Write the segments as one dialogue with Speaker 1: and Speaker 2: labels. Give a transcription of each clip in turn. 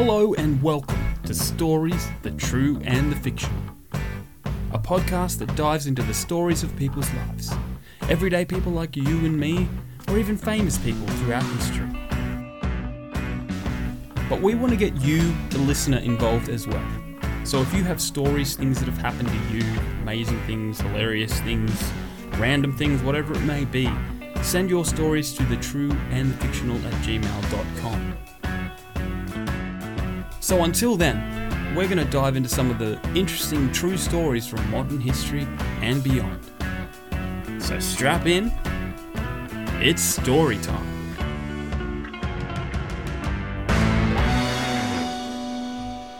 Speaker 1: Hello and welcome to Stories, the True and the Fictional. A podcast that dives into the stories of people's lives. Everyday people like you and me, or even famous people throughout history. But we want to get you, the listener, involved as well. So if you have stories, things that have happened to you, amazing things, hilarious things, random things, whatever it may be, send your stories to the true and the fictional at gmail.com. So until then, we're going to dive into some of the interesting true stories from modern history and beyond. So strap in, it's story time.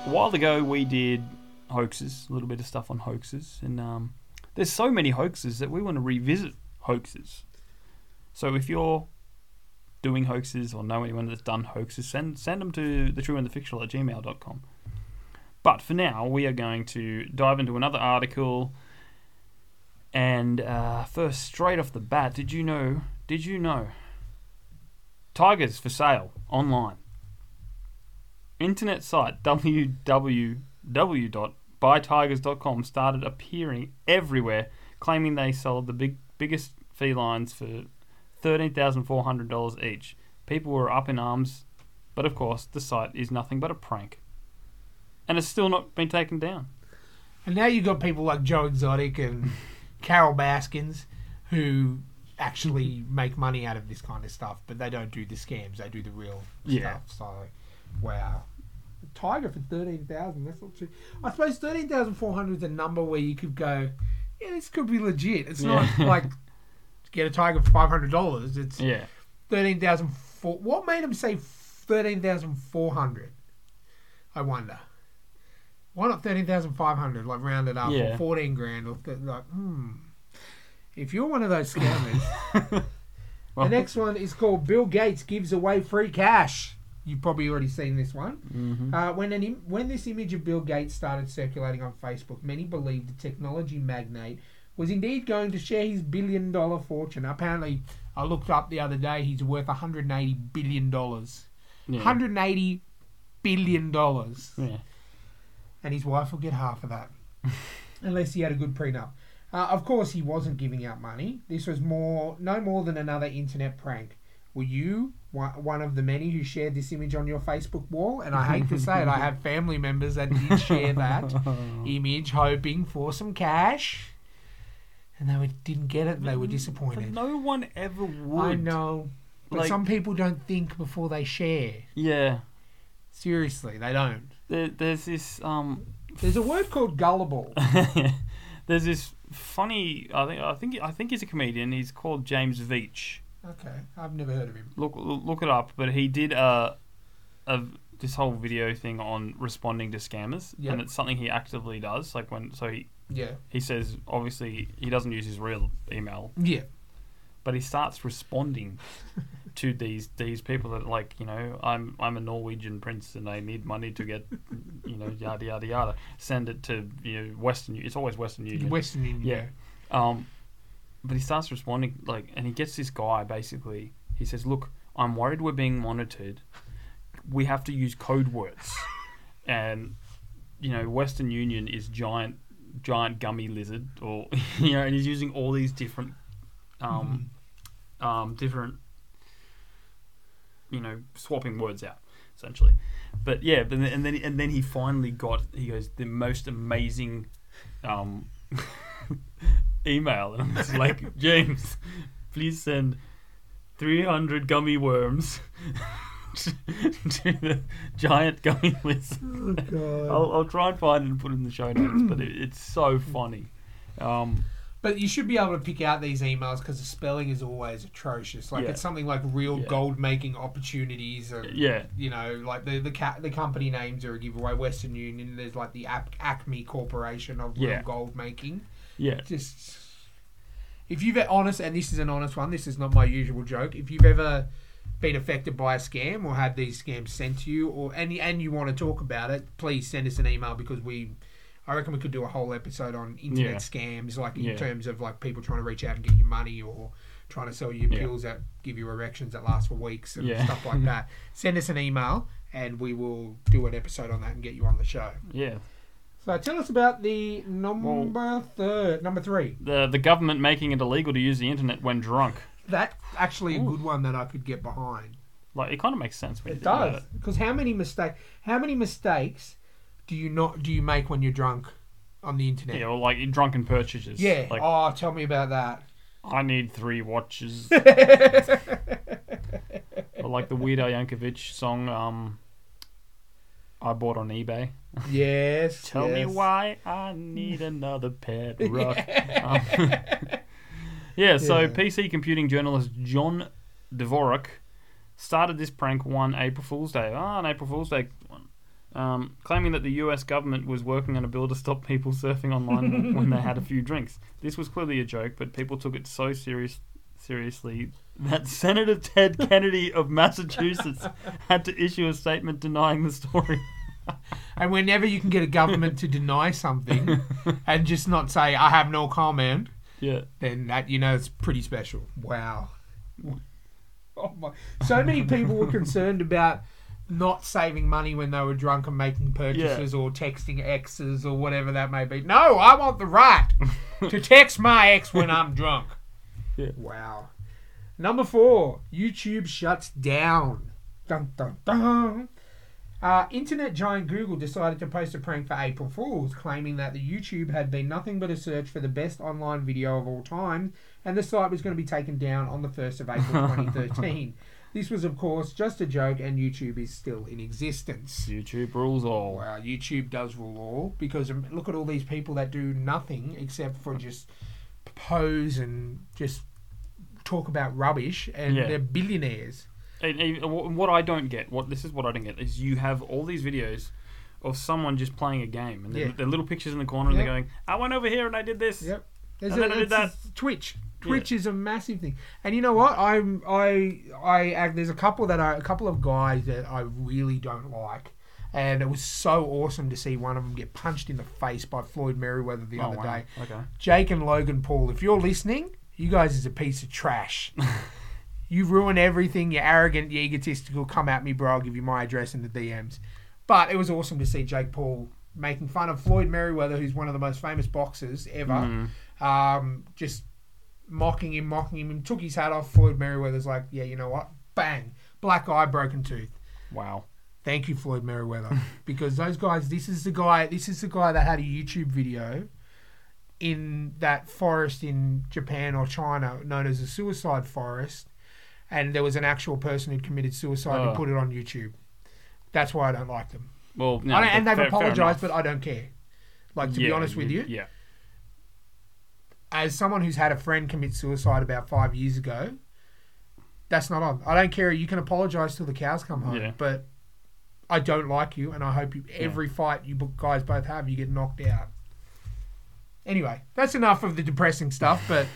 Speaker 1: A while ago, we did hoaxes, a little bit of stuff on hoaxes, and um, there's so many hoaxes that we want to revisit hoaxes. So if you're doing hoaxes or know anyone that's done hoaxes, send send them to the true and the fictional at gmail.com. But for now, we are going to dive into another article. And uh, first, straight off the bat, did you know? Did you know? Tigers for sale online. Internet site www.buytigers.com started appearing everywhere, claiming they sold the big biggest felines for $13,400 each. People were up in arms, but of course, the site is nothing but a prank. And it's still not been taken down.
Speaker 2: And now you've got people like Joe Exotic and Carol Baskins who actually make money out of this kind of stuff, but they don't do the scams. They do the real
Speaker 1: Yeah.
Speaker 2: stuff. So, wow. Tiger for 13000 That's not too. I suppose 13400 is a number where you could go, yeah, this could be legit. It's
Speaker 1: Yeah.
Speaker 2: not like get a Tiger for $500. It's
Speaker 1: Yeah.
Speaker 2: 13004 What made him say 13400 I wonder. Why not 13500 like round it up
Speaker 1: Yeah.
Speaker 2: or 14 grand or th- like hmm. If you're one of those scammers,
Speaker 1: Well,
Speaker 2: the next one is called Bill Gates gives away free cash. You've probably already seen this one.
Speaker 1: mhm.
Speaker 2: Uh, when an Im- when this image of Bill Gates started circulating on Facebook, many believed the technology magnate was indeed going to share his billion dollar fortune. Apparently, I looked up the other day; he's worth 180 billion dollars.
Speaker 1: yeah.
Speaker 2: 180 billion dollars,
Speaker 1: yeah.
Speaker 2: and his wife will get half of that, unless he had a good prenup. Uh, of course, he wasn't giving out money. This was more, no more than another internet prank. Were you one of the many who shared this image on your Facebook wall? And I hate to say it, I have family members that did share that image, hoping for some cash, and they were, didn't get it. and They were
Speaker 1: But
Speaker 2: disappointed.
Speaker 1: no one ever would.
Speaker 2: I know, but
Speaker 1: Like-
Speaker 2: some people don't think before they share.
Speaker 1: Yeah.
Speaker 2: Seriously, they don't.
Speaker 1: There, there's this um
Speaker 2: There's a word called gullible.
Speaker 1: there's this funny I think I think I think he's a comedian. He's called James Veitch.
Speaker 2: Okay, I've never heard of him.
Speaker 1: Look look it up, but he did a a this whole video thing on responding to scammers
Speaker 2: Yep.
Speaker 1: and it's something he actively does like when so he
Speaker 2: Yeah,
Speaker 1: he says obviously he doesn't use his real email.
Speaker 2: Yeah,
Speaker 1: but he starts responding to these these people that like you know I'm I'm a Norwegian prince and I need money to get you know yada yada yada. Send it to you know Western it's always Western Union.
Speaker 2: Western Union.
Speaker 1: yeah. Um but he starts responding like and he gets this guy basically. He says look I'm worried we're being monitored. We have to use code words. And you know Western Union is giant giant gummy lizard or you know and he's using all these different um um different you know swapping words out essentially. But yeah but then, and then and then he finally got he goes the most amazing um email. And I'm just like James please send 300 gummy worms to the giant gummy lizard
Speaker 2: Oh god.
Speaker 1: I'll, I'll try and find it and put it in the show notes, but it, it's so funny. Um,
Speaker 2: But you should be able to pick out these emails because the spelling is always atrocious. Like
Speaker 1: Yeah.
Speaker 2: it's something like real
Speaker 1: Yeah.
Speaker 2: gold making opportunities, or
Speaker 1: yeah,
Speaker 2: you know, like the the ca- the company names are a giveaway. Western Union. There's like the Ac- Acme Corporation of real
Speaker 1: Yeah.
Speaker 2: gold making.
Speaker 1: yeah,
Speaker 2: Just if you've honest, and this is an honest one. This is not my usual joke. If you've ever been affected by a scam or had these scams sent to you, or and and you want to talk about it, please send us an email because we. I reckon we could do a whole episode on internet
Speaker 1: Yeah.
Speaker 2: scams, like in
Speaker 1: Yeah.
Speaker 2: terms of like people trying to reach out and get your money or trying to sell you
Speaker 1: Yeah.
Speaker 2: pills that give you erections that last for weeks and stuff like that. Send us an email and we will do an episode on that and get you on the show.
Speaker 1: Yeah.
Speaker 2: So tell us about the number third, number three.
Speaker 1: The the government making it illegal to use the internet when drunk.
Speaker 2: That's actually a
Speaker 1: Ooh.
Speaker 2: good one that I could get behind.
Speaker 1: Like it kind of makes sense. When you
Speaker 2: It
Speaker 1: think about
Speaker 2: does because how many mistake, how many mistakes do you not do you make when you're drunk on the internet?
Speaker 1: Yeah, or like drunken purchases.
Speaker 2: Yeah.
Speaker 1: Like
Speaker 2: oh, tell me about that.
Speaker 1: I need three watches. or like the Weird Al Yankovic song. Um, I bought on eBay.
Speaker 2: yes.
Speaker 1: Tell me
Speaker 2: yes.
Speaker 1: why I need another pet rock. Um, yeah, so
Speaker 2: Yeah.
Speaker 1: PC computing journalist John Dvorak started this prank one April Fool's Day. Ah, an April Fool's Day one. Um, claiming that the US government was working on a bill to stop people surfing online when they had a few drinks. This was clearly a joke, but people took it so serious, seriously that Senator Ted Kennedy of Massachusetts had to issue a statement denying the story.
Speaker 2: And whenever you can get a government to deny something and just not say I have no comment,
Speaker 1: Yeah.
Speaker 2: then that you know it's pretty special. Wow. Oh my. So many people were concerned about not saving money when they were drunk and making purchases or texting exes or whatever that may be. No, I want the right to text my ex when I'm drunk.
Speaker 1: Yeah.
Speaker 2: Wow. Number four, YouTube shuts down. Dun, dun, dun. Uh, internet giant Google decided to post a prank for April Fools, claiming that the YouTube had been nothing but a search for the best online video of all time, and the site was going to be taken down on the 1st of April 2013. this was, of course, just a joke, and YouTube is still in existence.
Speaker 1: YouTube rules all.
Speaker 2: Wow, YouTube does rule all because um, look at all these people that do nothing except for just pose and just talk about rubbish, and
Speaker 1: Yeah.
Speaker 2: they're billionaires.
Speaker 1: And, and what I don't get, what this is what I don't get, is you have all these videos of someone just playing a game, and they're,
Speaker 2: Yeah.
Speaker 1: they're little pictures in the corner, and they're going, "I went over here and I did this."
Speaker 2: Yep. There's
Speaker 1: And
Speaker 2: a,
Speaker 1: then I did
Speaker 2: it's- it's Twitch. Twitch is a massive thing, and you know what? I'm I I act- there's a couple that are a couple of guys that I really don't like, and it was so awesome to see one of them get punched in the face by Floyd Mayweather the
Speaker 1: Oh,
Speaker 2: other
Speaker 1: wow.
Speaker 2: day.
Speaker 1: Okay.
Speaker 2: Jake and Logan Paul, if you're listening, you guys is a piece of trash. you ruin everything. You're arrogant. You're egotistical. Come at me, bro. I'll give you my address in the DMs. But it was awesome to see Jake Paul making fun of Floyd Mayweather, who's one of the most famous boxers ever.
Speaker 1: Mm.
Speaker 2: Um, just mocking him, mocking him, and took his hat off. Floyd Mayweather's like, yeah, you know what? Bang, black eye, broken tooth.
Speaker 1: Wow.
Speaker 2: Thank you, Floyd Mayweather, because those guys. This is the guy. This is the guy that had a YouTube video in that forest in Japan or China, known as a suicide forest, and there was an actual person who'd committed suicide
Speaker 1: Oh.
Speaker 2: and put it on YouTube. That's why I don't like them.
Speaker 1: Well, no,
Speaker 2: I don't, and they've
Speaker 1: fair
Speaker 2: apologized,
Speaker 1: enough.
Speaker 2: but I don't care. Like to be honest with you,
Speaker 1: yeah,
Speaker 2: as someone who's had a friend commit suicide about five years ago, that's not on. I don't care. You can apologize till the cows come home,
Speaker 1: Yeah.
Speaker 2: but I don't like you, and I hope you, every fight you guys both have, you get knocked out. Anyway, that's enough of the depressing stuff, but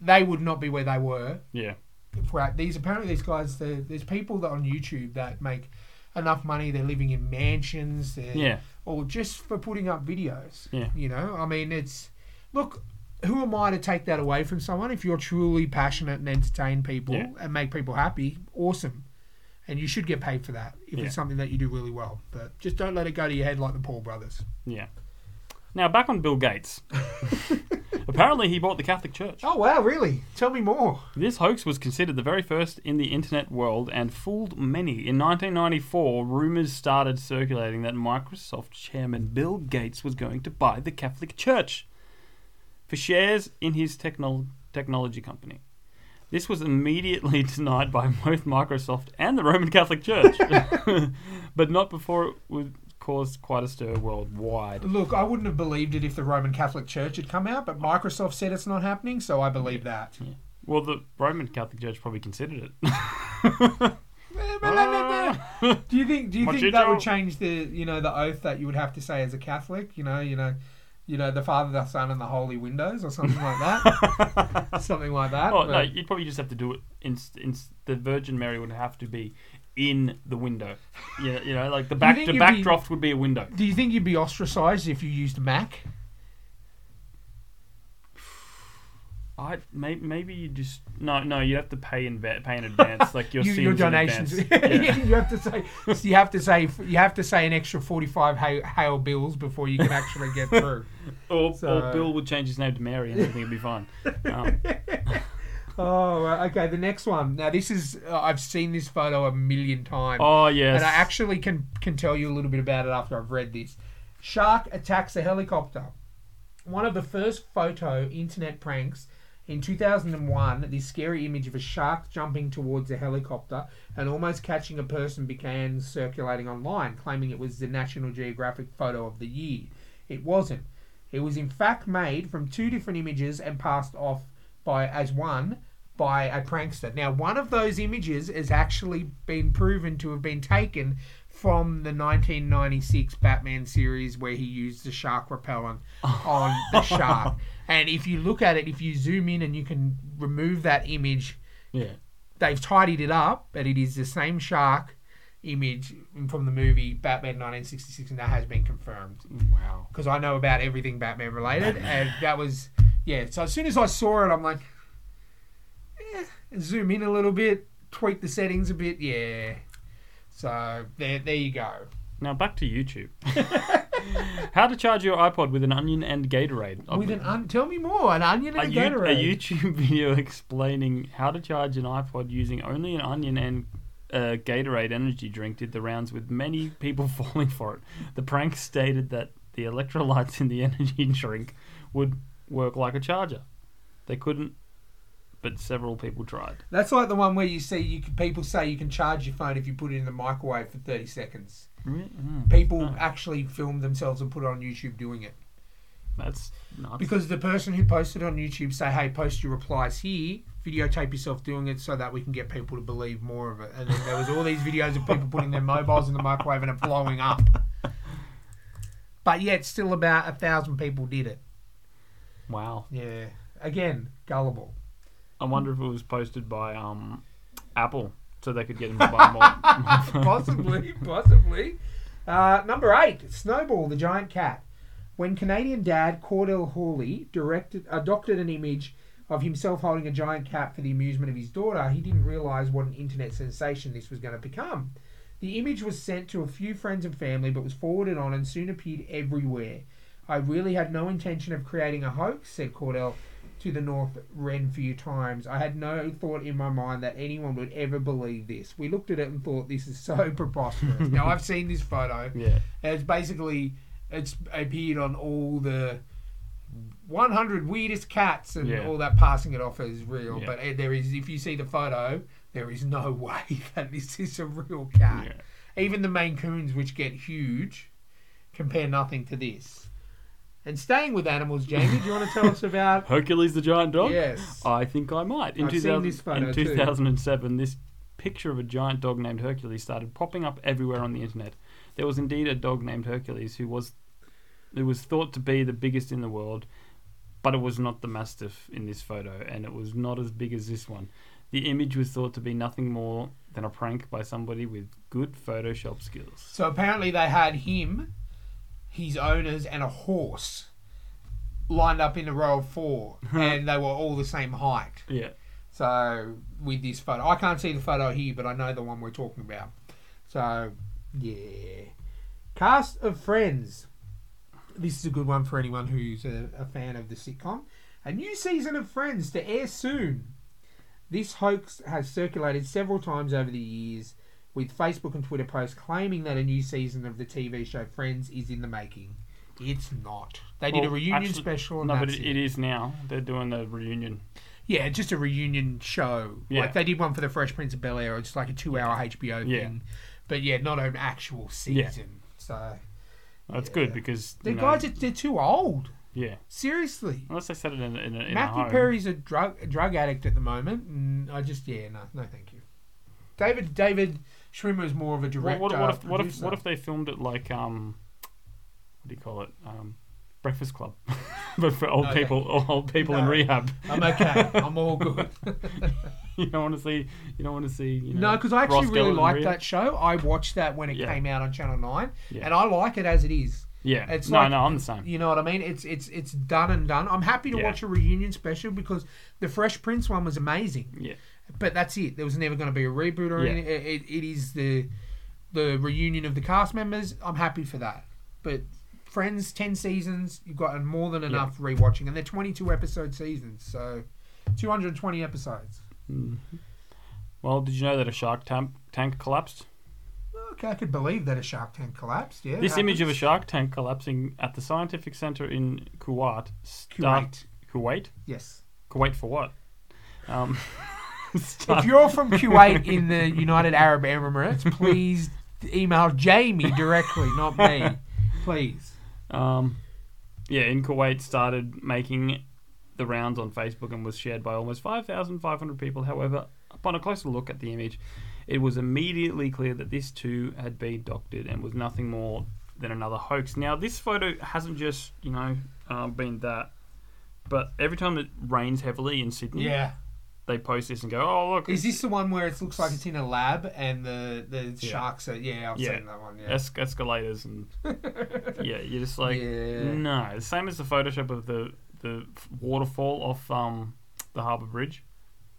Speaker 2: they would not be where they were.
Speaker 1: yeah,
Speaker 2: If these, apparently these guys, there's people that on YouTube that make enough money. They're living in mansions. They're,
Speaker 1: yeah,
Speaker 2: or just for putting up videos.
Speaker 1: Yeah.
Speaker 2: You know, I mean, it's look. Who am I to take that away from someone? If you're truly passionate and entertain people
Speaker 1: Yeah.
Speaker 2: and make people happy, awesome, and you should get paid for that if
Speaker 1: Yeah.
Speaker 2: it's something that you do really well. But just don't let it go to your head like the Paul brothers.
Speaker 1: yeah. Now back on Bill Gates. Apparently, he bought the Catholic Church.
Speaker 2: Oh wow, really? Tell me more.
Speaker 1: This hoax was considered the very first in the internet world and fooled many. In 1994, rumors started circulating that Microsoft chairman Bill Gates was going to buy the Catholic Church for shares in his technol- technology company. This was immediately denied by both Microsoft and the Roman Catholic Church, but not before it would cause quite a stir worldwide.
Speaker 2: Look, I wouldn't have believed it if the Roman Catholic Church had come out, but Microsoft said it's not happening, so I believe that.
Speaker 1: Well, the Roman Catholic Church probably considered it.
Speaker 2: do you think? Do you think that would change the you know the oath that you would have to say as a Catholic? You know, you know, you know, the Father, the Son, and the Holy Windows, or something like that. something like that.
Speaker 1: Oh no, you'd probably just have to do it. In, in the Virgin Mary would have to be in the window. Yeah, you know, like the back the backdrop would be a window.
Speaker 2: Do you think you'd be ostracized if you used Mac?
Speaker 1: I maybe, maybe you just no no you have to pay in pay in advance like your
Speaker 2: You- your donations.
Speaker 1: Yeah.
Speaker 2: you have to say you have to say you have to say an extra forty five hail, hail bills before you can actually get through.
Speaker 1: Or,
Speaker 2: So-
Speaker 1: or Bill would change his name to Mary and everything would be fine. Um,
Speaker 2: Oh, right, okay. The next one. Now, this is uh, I've seen this photo a million times,
Speaker 1: oh yes.
Speaker 2: and I actually can can tell you a little bit about it after I've read this. Shark attacks a helicopter. One of the first photo internet pranks in 2001. This scary image of a shark jumping towards a helicopter and almost catching a person began circulating online, claiming it was the National Geographic photo of the year. It wasn't. It was in fact made from two different images and passed off by as one by a prankster. Now, one of those images has actually been proven to have been taken from the 1996 Batman series where he used the shark repellent on the shark. And if you look at it, if you zoom in and you can remove that image,
Speaker 1: yeah.
Speaker 2: they've tidied it up, but it is the same shark image from the movie Batman 1966, and that has been confirmed
Speaker 1: Wow.
Speaker 2: because I know about everything Batman related, and that was yeah. So as soon as I saw it, I'm like, zoom in a little bit, tweak the settings a bit, yeah. So there, there you go.
Speaker 1: Now back to YouTube. How to charge your iPod with an onion and Gatorade.
Speaker 2: With an un- tell me more, an onion
Speaker 1: a,
Speaker 2: and a
Speaker 1: a
Speaker 2: Gatorade.
Speaker 1: YouTube video explaining how to charge an iPod using only an onion and uh, Gatorade energy drink did the rounds with many people falling for it. The prank stated that the electrolytes in the energy drink would work like a charger. They couldn't, but several people tried.
Speaker 2: That's like the one where you see you can, people say you can charge your phone if you put it in the microwave for 30 seconds.
Speaker 1: Mm,
Speaker 2: People
Speaker 1: Oh.
Speaker 2: actually filmed themselves and put it on YouTube doing it.
Speaker 1: That's nuts.
Speaker 2: Because the person who posted on YouTube say, "Hey, post your replies here, videotape yourself doing it, so that we can get people to believe more of it." And then there was all these videos of people putting their mobiles in the microwave and it blowing up. But yet, still about a thousand people did it.
Speaker 1: wow.
Speaker 2: Yeah, again, gullible.
Speaker 1: I wonder if it was posted by um, Apple so they could get him to buy more.
Speaker 2: possibly, possibly. Uh, number eight, Snowball, the giant cat. When Canadian dad Cordell Hauglie directed, adopted an image of himself holding a giant cat for the amusement of his daughter, he didn't realise what an internet sensation this was going to become. The image was sent to a few friends and family, but was forwarded on and soon appeared everywhere. I really had no intention of creating a hoax, said Cordell to the North Renfrew Times. I had no thought in my mind that anyone would ever believe this. We looked at it and thought this is so preposterous. now I've seen this photo.
Speaker 1: Yeah.
Speaker 2: And it's basically it's appeared on all the 100 weirdest cats and
Speaker 1: Yeah.
Speaker 2: all that passing it off as real.
Speaker 1: Yeah.
Speaker 2: But uh, there is, if you see the photo, there is no way that this is a real cat.
Speaker 1: Yeah.
Speaker 2: Even the Maine Coons, which get huge, compare nothing to this. And staying with animals, Jamie, do you want to tell us about?
Speaker 1: Hercules the giant dog?
Speaker 2: Yes.
Speaker 1: I think I might. In,
Speaker 2: I've seen this photo
Speaker 1: in
Speaker 2: too.
Speaker 1: 2007, this picture of a giant dog named Hercules started popping up everywhere on the internet. There was indeed a dog named Hercules who was who was thought to be the biggest in the world, but it was not the mastiff in this photo, and it was not as big as this one. The image was thought to be nothing more than a prank by somebody with good Photoshop skills.
Speaker 2: So apparently they had him, his owners, and a horse lined up in a row of four, and they were all the same height.
Speaker 1: Yeah.
Speaker 2: So with this photo, I can't see the photo here, but I know the one we're talking about. So yeah, cast of Friends. This is a good one for anyone who's a, a fan of the sitcom. A new season of Friends to air soon. This hoax has circulated several times over the years, with Facebook and Twitter posts claiming that a new season of the TV show Friends is in the making. It's not. They did a reunion
Speaker 1: actually-
Speaker 2: special. And
Speaker 1: No, but it, it is now. They're doing the reunion.
Speaker 2: yeah, just a reunion show.
Speaker 1: Yeah.
Speaker 2: Like they did one for the Fresh Prince of Bel Air. It's like a two-hour HBO
Speaker 1: Yeah.
Speaker 2: thing, but yeah, not an actual season. Yeah. So
Speaker 1: That's
Speaker 2: Yeah.
Speaker 1: good because
Speaker 2: the
Speaker 1: know,
Speaker 2: guys, are, they're too old.
Speaker 1: yeah.
Speaker 2: Seriously,
Speaker 1: Unless they said it in a, in a, in a
Speaker 2: Matthew
Speaker 1: home.
Speaker 2: Perry's a drug a drug addict at the moment, and I just yeah, no, no, thank you. David David Schwimmer is more of a director.
Speaker 1: what, what if what if what if they filmed it like um, what do you call it? Um, Breakfast Club, but for old
Speaker 2: Okay.
Speaker 1: people, old people in rehab.
Speaker 2: I'm okay. I'm all good.
Speaker 1: you don't want to see. You don't want to see. You know,
Speaker 2: No, because I
Speaker 1: Ross
Speaker 2: actually really
Speaker 1: Geller in
Speaker 2: liked that show. I watched that when it
Speaker 1: Yeah.
Speaker 2: came out on Channel Nine,
Speaker 1: Yeah.
Speaker 2: and I like it as it is.
Speaker 1: Yeah.
Speaker 2: It's
Speaker 1: no,
Speaker 2: like-
Speaker 1: no, I'm the same.
Speaker 2: You know what I mean? It's it's it's done and done. I'm happy to
Speaker 1: Yeah.
Speaker 2: watch a reunion special because the Fresh Prince one was amazing.
Speaker 1: Yeah.
Speaker 2: But that's it. There was never going to be a reboot or
Speaker 1: Yeah.
Speaker 2: anything. It, it, it is the the reunion of the cast members. I'm happy for that. But Friends, ten seasons, you've got more than enough rewatching, and they're 22 episode seasons, so 220 episodes.
Speaker 1: Mhm. Well, did you know that a shark tank tank collapsed?
Speaker 2: Okay, I could believe that a Shark Tank collapsed. Yeah,
Speaker 1: This image of a shark tank collapsing at the scientific center in Kuwait. Start,
Speaker 2: Kuwait.
Speaker 1: Kuwait.
Speaker 2: Yes.
Speaker 1: Kuwait for what? Um,
Speaker 2: If you're from Kuwait in the United Arab Emirates, please email Jamie directly, not me. Please.
Speaker 1: um, yeah, in Kuwait started making the rounds on Facebook and was shared by almost 5,500 people. However, upon a closer look at the image, it was immediately clear that this too had been doctored and was nothing more than another hoax. Now, this photo hasn't just, you know, um, been that, but every time it rains heavily in Sydney,
Speaker 2: Yeah.
Speaker 1: They post this and go, "Oh look,
Speaker 2: Is this the one where it looks like it's in a lab and the, the
Speaker 1: Yeah.
Speaker 2: sharks are. Yeah, I've
Speaker 1: Yeah.
Speaker 2: seen that one. Yeah.
Speaker 1: es- escalators and yeah, you're just like
Speaker 2: Yeah.
Speaker 1: no, the same as the Photoshop of the the waterfall off um the Harbour Bridge.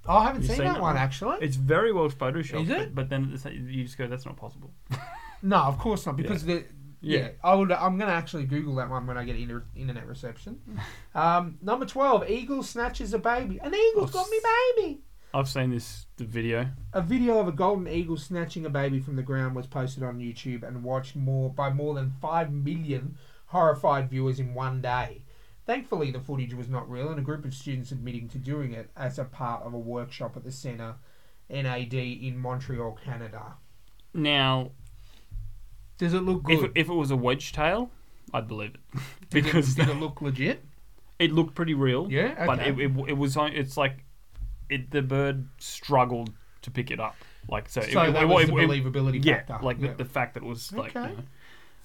Speaker 2: Oh, I haven't seen
Speaker 1: seen
Speaker 2: that
Speaker 1: that
Speaker 2: one
Speaker 1: one?
Speaker 2: actually.
Speaker 1: It's very well photoshopped,
Speaker 2: Is
Speaker 1: but,
Speaker 2: it?
Speaker 1: but then at the same- you just go, that's not possible.
Speaker 2: No, of course not because the. Yeah.
Speaker 1: Yeah.
Speaker 2: I would. I'm gonna actually Google that one when I get inter- internet reception. Um, number twelve, eagle snatches a baby. An eagle's
Speaker 1: Oh,
Speaker 2: got me baby.
Speaker 1: I've seen this the video.
Speaker 2: A video of a golden eagle snatching a baby from the ground was posted on YouTube and watched more by more than 5 million horrified viewers in one day. Thankfully, the footage was not real, and a group of students admitting to doing it as a part of a workshop at the Centre NAD in Montreal, Canada.
Speaker 1: Now,
Speaker 2: Does it look
Speaker 1: if
Speaker 2: good?
Speaker 1: if it was a wedge tail, I'd believe it
Speaker 2: Did it-
Speaker 1: because
Speaker 2: did it look legit?
Speaker 1: it looked pretty real.
Speaker 2: Yeah, okay.
Speaker 1: but it, it, it was on- it's like it the bird struggled to pick it up. Like so,
Speaker 2: so
Speaker 1: it,
Speaker 2: that
Speaker 1: it,
Speaker 2: was
Speaker 1: it,
Speaker 2: the
Speaker 1: it-
Speaker 2: believability
Speaker 1: yeah,
Speaker 2: factor.
Speaker 1: like
Speaker 2: Yeah.
Speaker 1: The, the fact that it was like
Speaker 2: Okay.
Speaker 1: you know,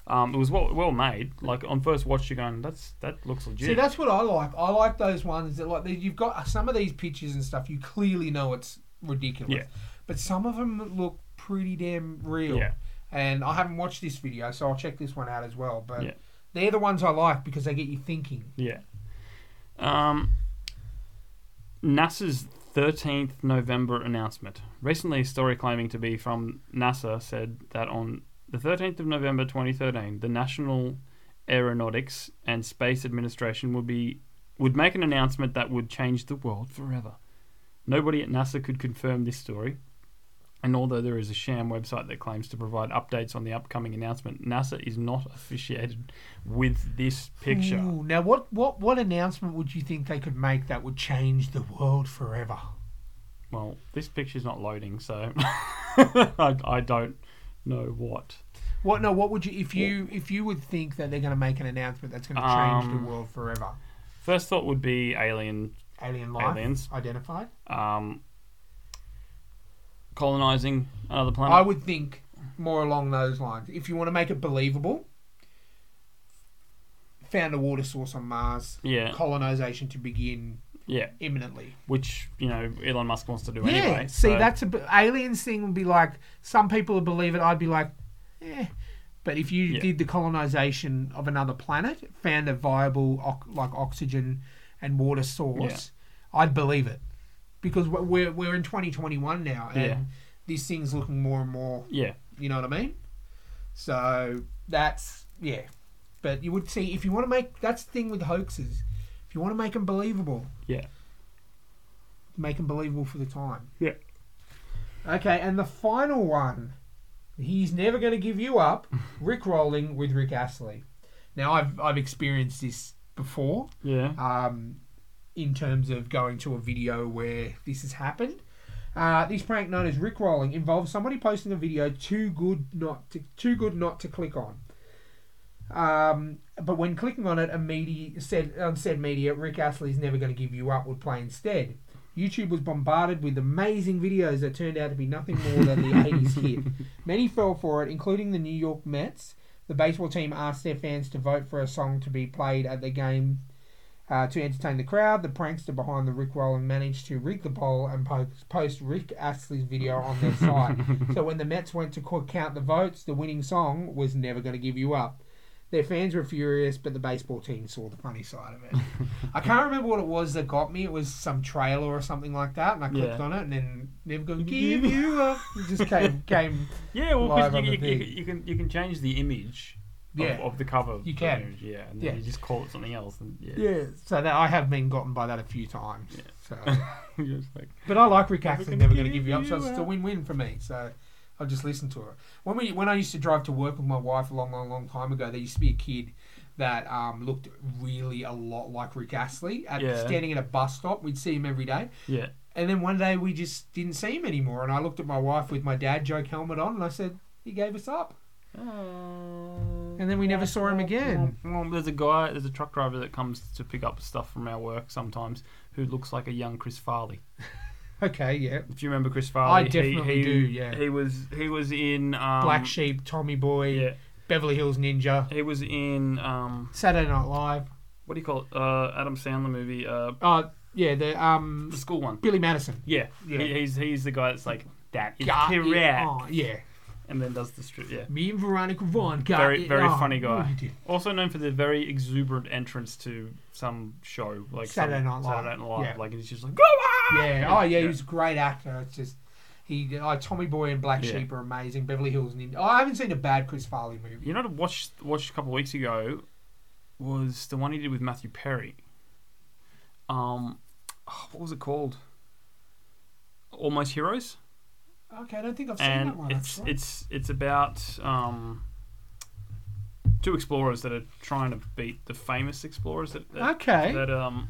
Speaker 1: um, it was well well made. Like on first watch, you're going, that's that looks legit.
Speaker 2: See, that's what I like. I like those ones that like you've got some of these pictures and stuff. You clearly know it's ridiculous,
Speaker 1: Yeah.
Speaker 2: but some of them look pretty damn real.
Speaker 1: yeah,
Speaker 2: And I haven't watched this video, so I'll check this one out as well. But
Speaker 1: Yeah.
Speaker 2: they're the ones I like because they get you thinking.
Speaker 1: yeah. Um, NASA's 13th November announcement. Recently, a story claiming to be from NASA said that on the 13th of November 2013, the National Aeronautics and Space Administration would be would make an announcement that would change the world forever. Nobody at NASA could confirm this story. And although there is a sham website that claims to provide updates on the upcoming announcement, NASA is not officiated with this picture.
Speaker 2: Ooh, now, what, what what announcement would you think they could make that would change the world forever?
Speaker 1: Well, this picture's not loading, so I, I don't know what.
Speaker 2: What no? What would you if you if you would think that they're going to make an announcement that's going to change
Speaker 1: Um,
Speaker 2: the world forever?
Speaker 1: First thought would be alien,
Speaker 2: Alien life
Speaker 1: aliens.
Speaker 2: identified.
Speaker 1: um, colonizing another planet.
Speaker 2: I would think more along those lines. If you want to make it believable, found a water source on Mars,
Speaker 1: yeah,
Speaker 2: colonization to begin
Speaker 1: yeah.
Speaker 2: imminently.
Speaker 1: Which you know Elon Musk wants to do
Speaker 2: Yeah,
Speaker 1: anyway.
Speaker 2: see,
Speaker 1: so-
Speaker 2: that's a b- aliens thing would be like some people would believe it. I'd be like, eh. But if you
Speaker 1: Yeah.
Speaker 2: did the colonization of another planet, found a viable like oxygen and water source, I'd believe it because we're- we're in 2021 now, and
Speaker 1: Yeah.
Speaker 2: this thing's looking more and more.
Speaker 1: yeah,
Speaker 2: You know what I mean? So that's yeah. But you would see if you want to make that's the thing with hoaxes. If you want to make them believable,
Speaker 1: yeah,
Speaker 2: make them believable for the time.
Speaker 1: Yeah.
Speaker 2: Okay, and the final one, he's never going to give you up. Rick rolling with Rick Astley. Now I've I've experienced this before.
Speaker 1: yeah.
Speaker 2: Um, in terms of going to a video where this has happened. Uh, this prank known as rickrolling involves somebody posting a video too good not to too good not to click on. Um, but when clicking on it, a media said on said media, Rick Astley's never going to give you up would play instead. YouTube was bombarded with amazing videos that turned out to be nothing more than the 80s hit. Many fell for it, including the New York Mets. The baseball team asked their fans to vote for a song to be played at the game uh, to entertain the crowd. The prankster behind the Rick Rolling managed to rig the poll and po- post Rick Astley's video on their site. so when the Mets went to count the votes, the winning song was Never Gonna Give You Up. Their fans were furious, but the baseball team saw the funny side of it. I can't remember what it was that got me. It was some trailer or something like that, and I clicked
Speaker 1: Yeah.
Speaker 2: on it, and then never gonna give you up. It just came came.
Speaker 1: Yeah, well, because you, you, you, you can you can change the image
Speaker 2: Yeah.
Speaker 1: of, of the cover.
Speaker 2: You can.
Speaker 1: yeah, and then
Speaker 2: Yeah.
Speaker 1: you just call it something else. And, yeah.
Speaker 2: Yeah, so that I have been gotten by that a few times.
Speaker 1: Yeah.
Speaker 2: So,
Speaker 1: just like,
Speaker 2: but I like Rick Astley. Never gonna
Speaker 1: give
Speaker 2: give you up. So it's a win-win for me. So I'll just listen to it. When we when I used to drive to work with my wife a long, long, long time ago, there used to be a kid that um, looked really a lot like Rick Astley. At,
Speaker 1: Yeah.
Speaker 2: Standing at a bus stop, we'd see him every day.
Speaker 1: yeah,
Speaker 2: And then one day we just didn't see him anymore. And I looked at my wife with my dad joke helmet on, and I said, "He gave us up."
Speaker 1: And
Speaker 2: then we never saw him again.
Speaker 1: Well, there's a guy, there's a truck driver that comes to pick up stuff from our work sometimes who looks like a young Chris Farley.
Speaker 2: Okay, yeah.
Speaker 1: If you remember Chris Farley, he-
Speaker 2: definitely
Speaker 1: he,
Speaker 2: do, yeah.
Speaker 1: he was he was in um,
Speaker 2: Black Sheep, Tommy Boy,
Speaker 1: Yeah,
Speaker 2: Beverly Hills Ninja,
Speaker 1: he was in um,
Speaker 2: Saturday Night Live.
Speaker 1: what do you call it? Uh, Adam Sandler movie, uh,
Speaker 2: Uh, yeah, the um,
Speaker 1: the school one.
Speaker 2: Billy Madison.
Speaker 1: Yeah,
Speaker 2: Yeah.
Speaker 1: He, he's he's the guy that's like that is
Speaker 2: Got it
Speaker 1: correct,
Speaker 2: on. Yeah,
Speaker 1: and then does the strip. Yeah,
Speaker 2: me and Veronica Vaughn got
Speaker 1: Very-
Speaker 2: it
Speaker 1: very
Speaker 2: on.
Speaker 1: funny guy.
Speaker 2: Oh, did.
Speaker 1: also known for the very exuberant entrance to some show like
Speaker 2: Saturday
Speaker 1: some,
Speaker 2: Night Live.
Speaker 1: Saturday Night Live.
Speaker 2: Yeah.
Speaker 1: Like he's just like go on!
Speaker 2: Yeah. Oh, yeah. He was a great actor. It's just he, like Tommy Boy and Black
Speaker 1: Yeah.
Speaker 2: Sheep are amazing. Beverly Hills Ninja. Oh, I haven't seen a bad Chris Farley movie.
Speaker 1: You know, what I watched watched a couple of weeks ago was the one he did with Matthew Perry. Um, oh, what was it called? Almost Heroes,
Speaker 2: Okay, I don't think I've seen that
Speaker 1: and
Speaker 2: one.
Speaker 1: it's
Speaker 2: actually.
Speaker 1: it's it's about um, two explorers that are trying to beat the famous explorers that, that
Speaker 2: okay.
Speaker 1: that um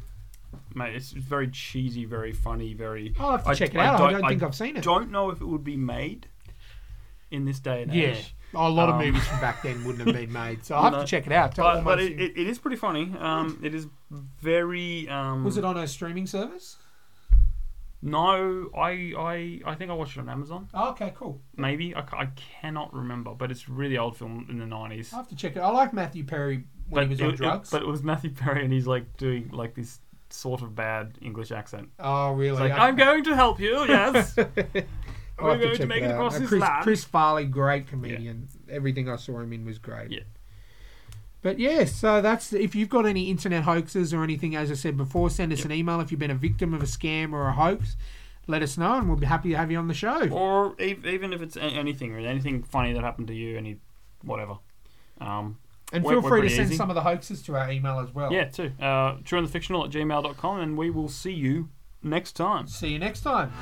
Speaker 1: mate it's very cheesy very funny very
Speaker 2: I'll have to
Speaker 1: I-
Speaker 2: check it
Speaker 1: I
Speaker 2: out. I
Speaker 1: don't-
Speaker 2: don't,
Speaker 1: I
Speaker 2: think I've seen it.
Speaker 1: don't know if it would be made in this day and
Speaker 2: Yeah.
Speaker 1: age
Speaker 2: Oh, a lot of
Speaker 1: Um,
Speaker 2: movies from back then wouldn't have been made, so I'll have
Speaker 1: No.
Speaker 2: to check it out. Tell
Speaker 1: but, but it, it, it is pretty funny um it is very um
Speaker 2: was it on a streaming service?
Speaker 1: No I, I I think I watched it on Amazon
Speaker 2: Oh, okay, cool.
Speaker 1: maybe I, ca- I cannot remember but it's a really old film in the 90s
Speaker 2: I'll have to check it. I like Matthew Perry when he was on
Speaker 1: it-
Speaker 2: drugs.
Speaker 1: but it was Matthew Perry and he's like doing like this sort of bad English accent
Speaker 2: oh, really?
Speaker 1: it's like
Speaker 2: I-
Speaker 1: I'm going to help you yes
Speaker 2: I'll
Speaker 1: We're
Speaker 2: have to
Speaker 1: going to
Speaker 2: check
Speaker 1: make it
Speaker 2: out.
Speaker 1: across this
Speaker 2: Chris,
Speaker 1: land.
Speaker 2: Chris Farley, great comedian. Everything I saw him in was great.
Speaker 1: Yeah.
Speaker 2: But yeah, so that's if you've got any internet hoaxes or anything, as I said before, send us an email if you've been a victim of a scam or a hoax. Let us know, and we'll be happy to have you on the show.
Speaker 1: or even if it's anything or anything funny that happened to you, any whatever. Um,
Speaker 2: And feel free to send
Speaker 1: easy.
Speaker 2: some of the hoaxes to our email as well.
Speaker 1: yeah, too. Uh, trueandthefictional at gmail.com, and we will see you next time.
Speaker 2: See you next time.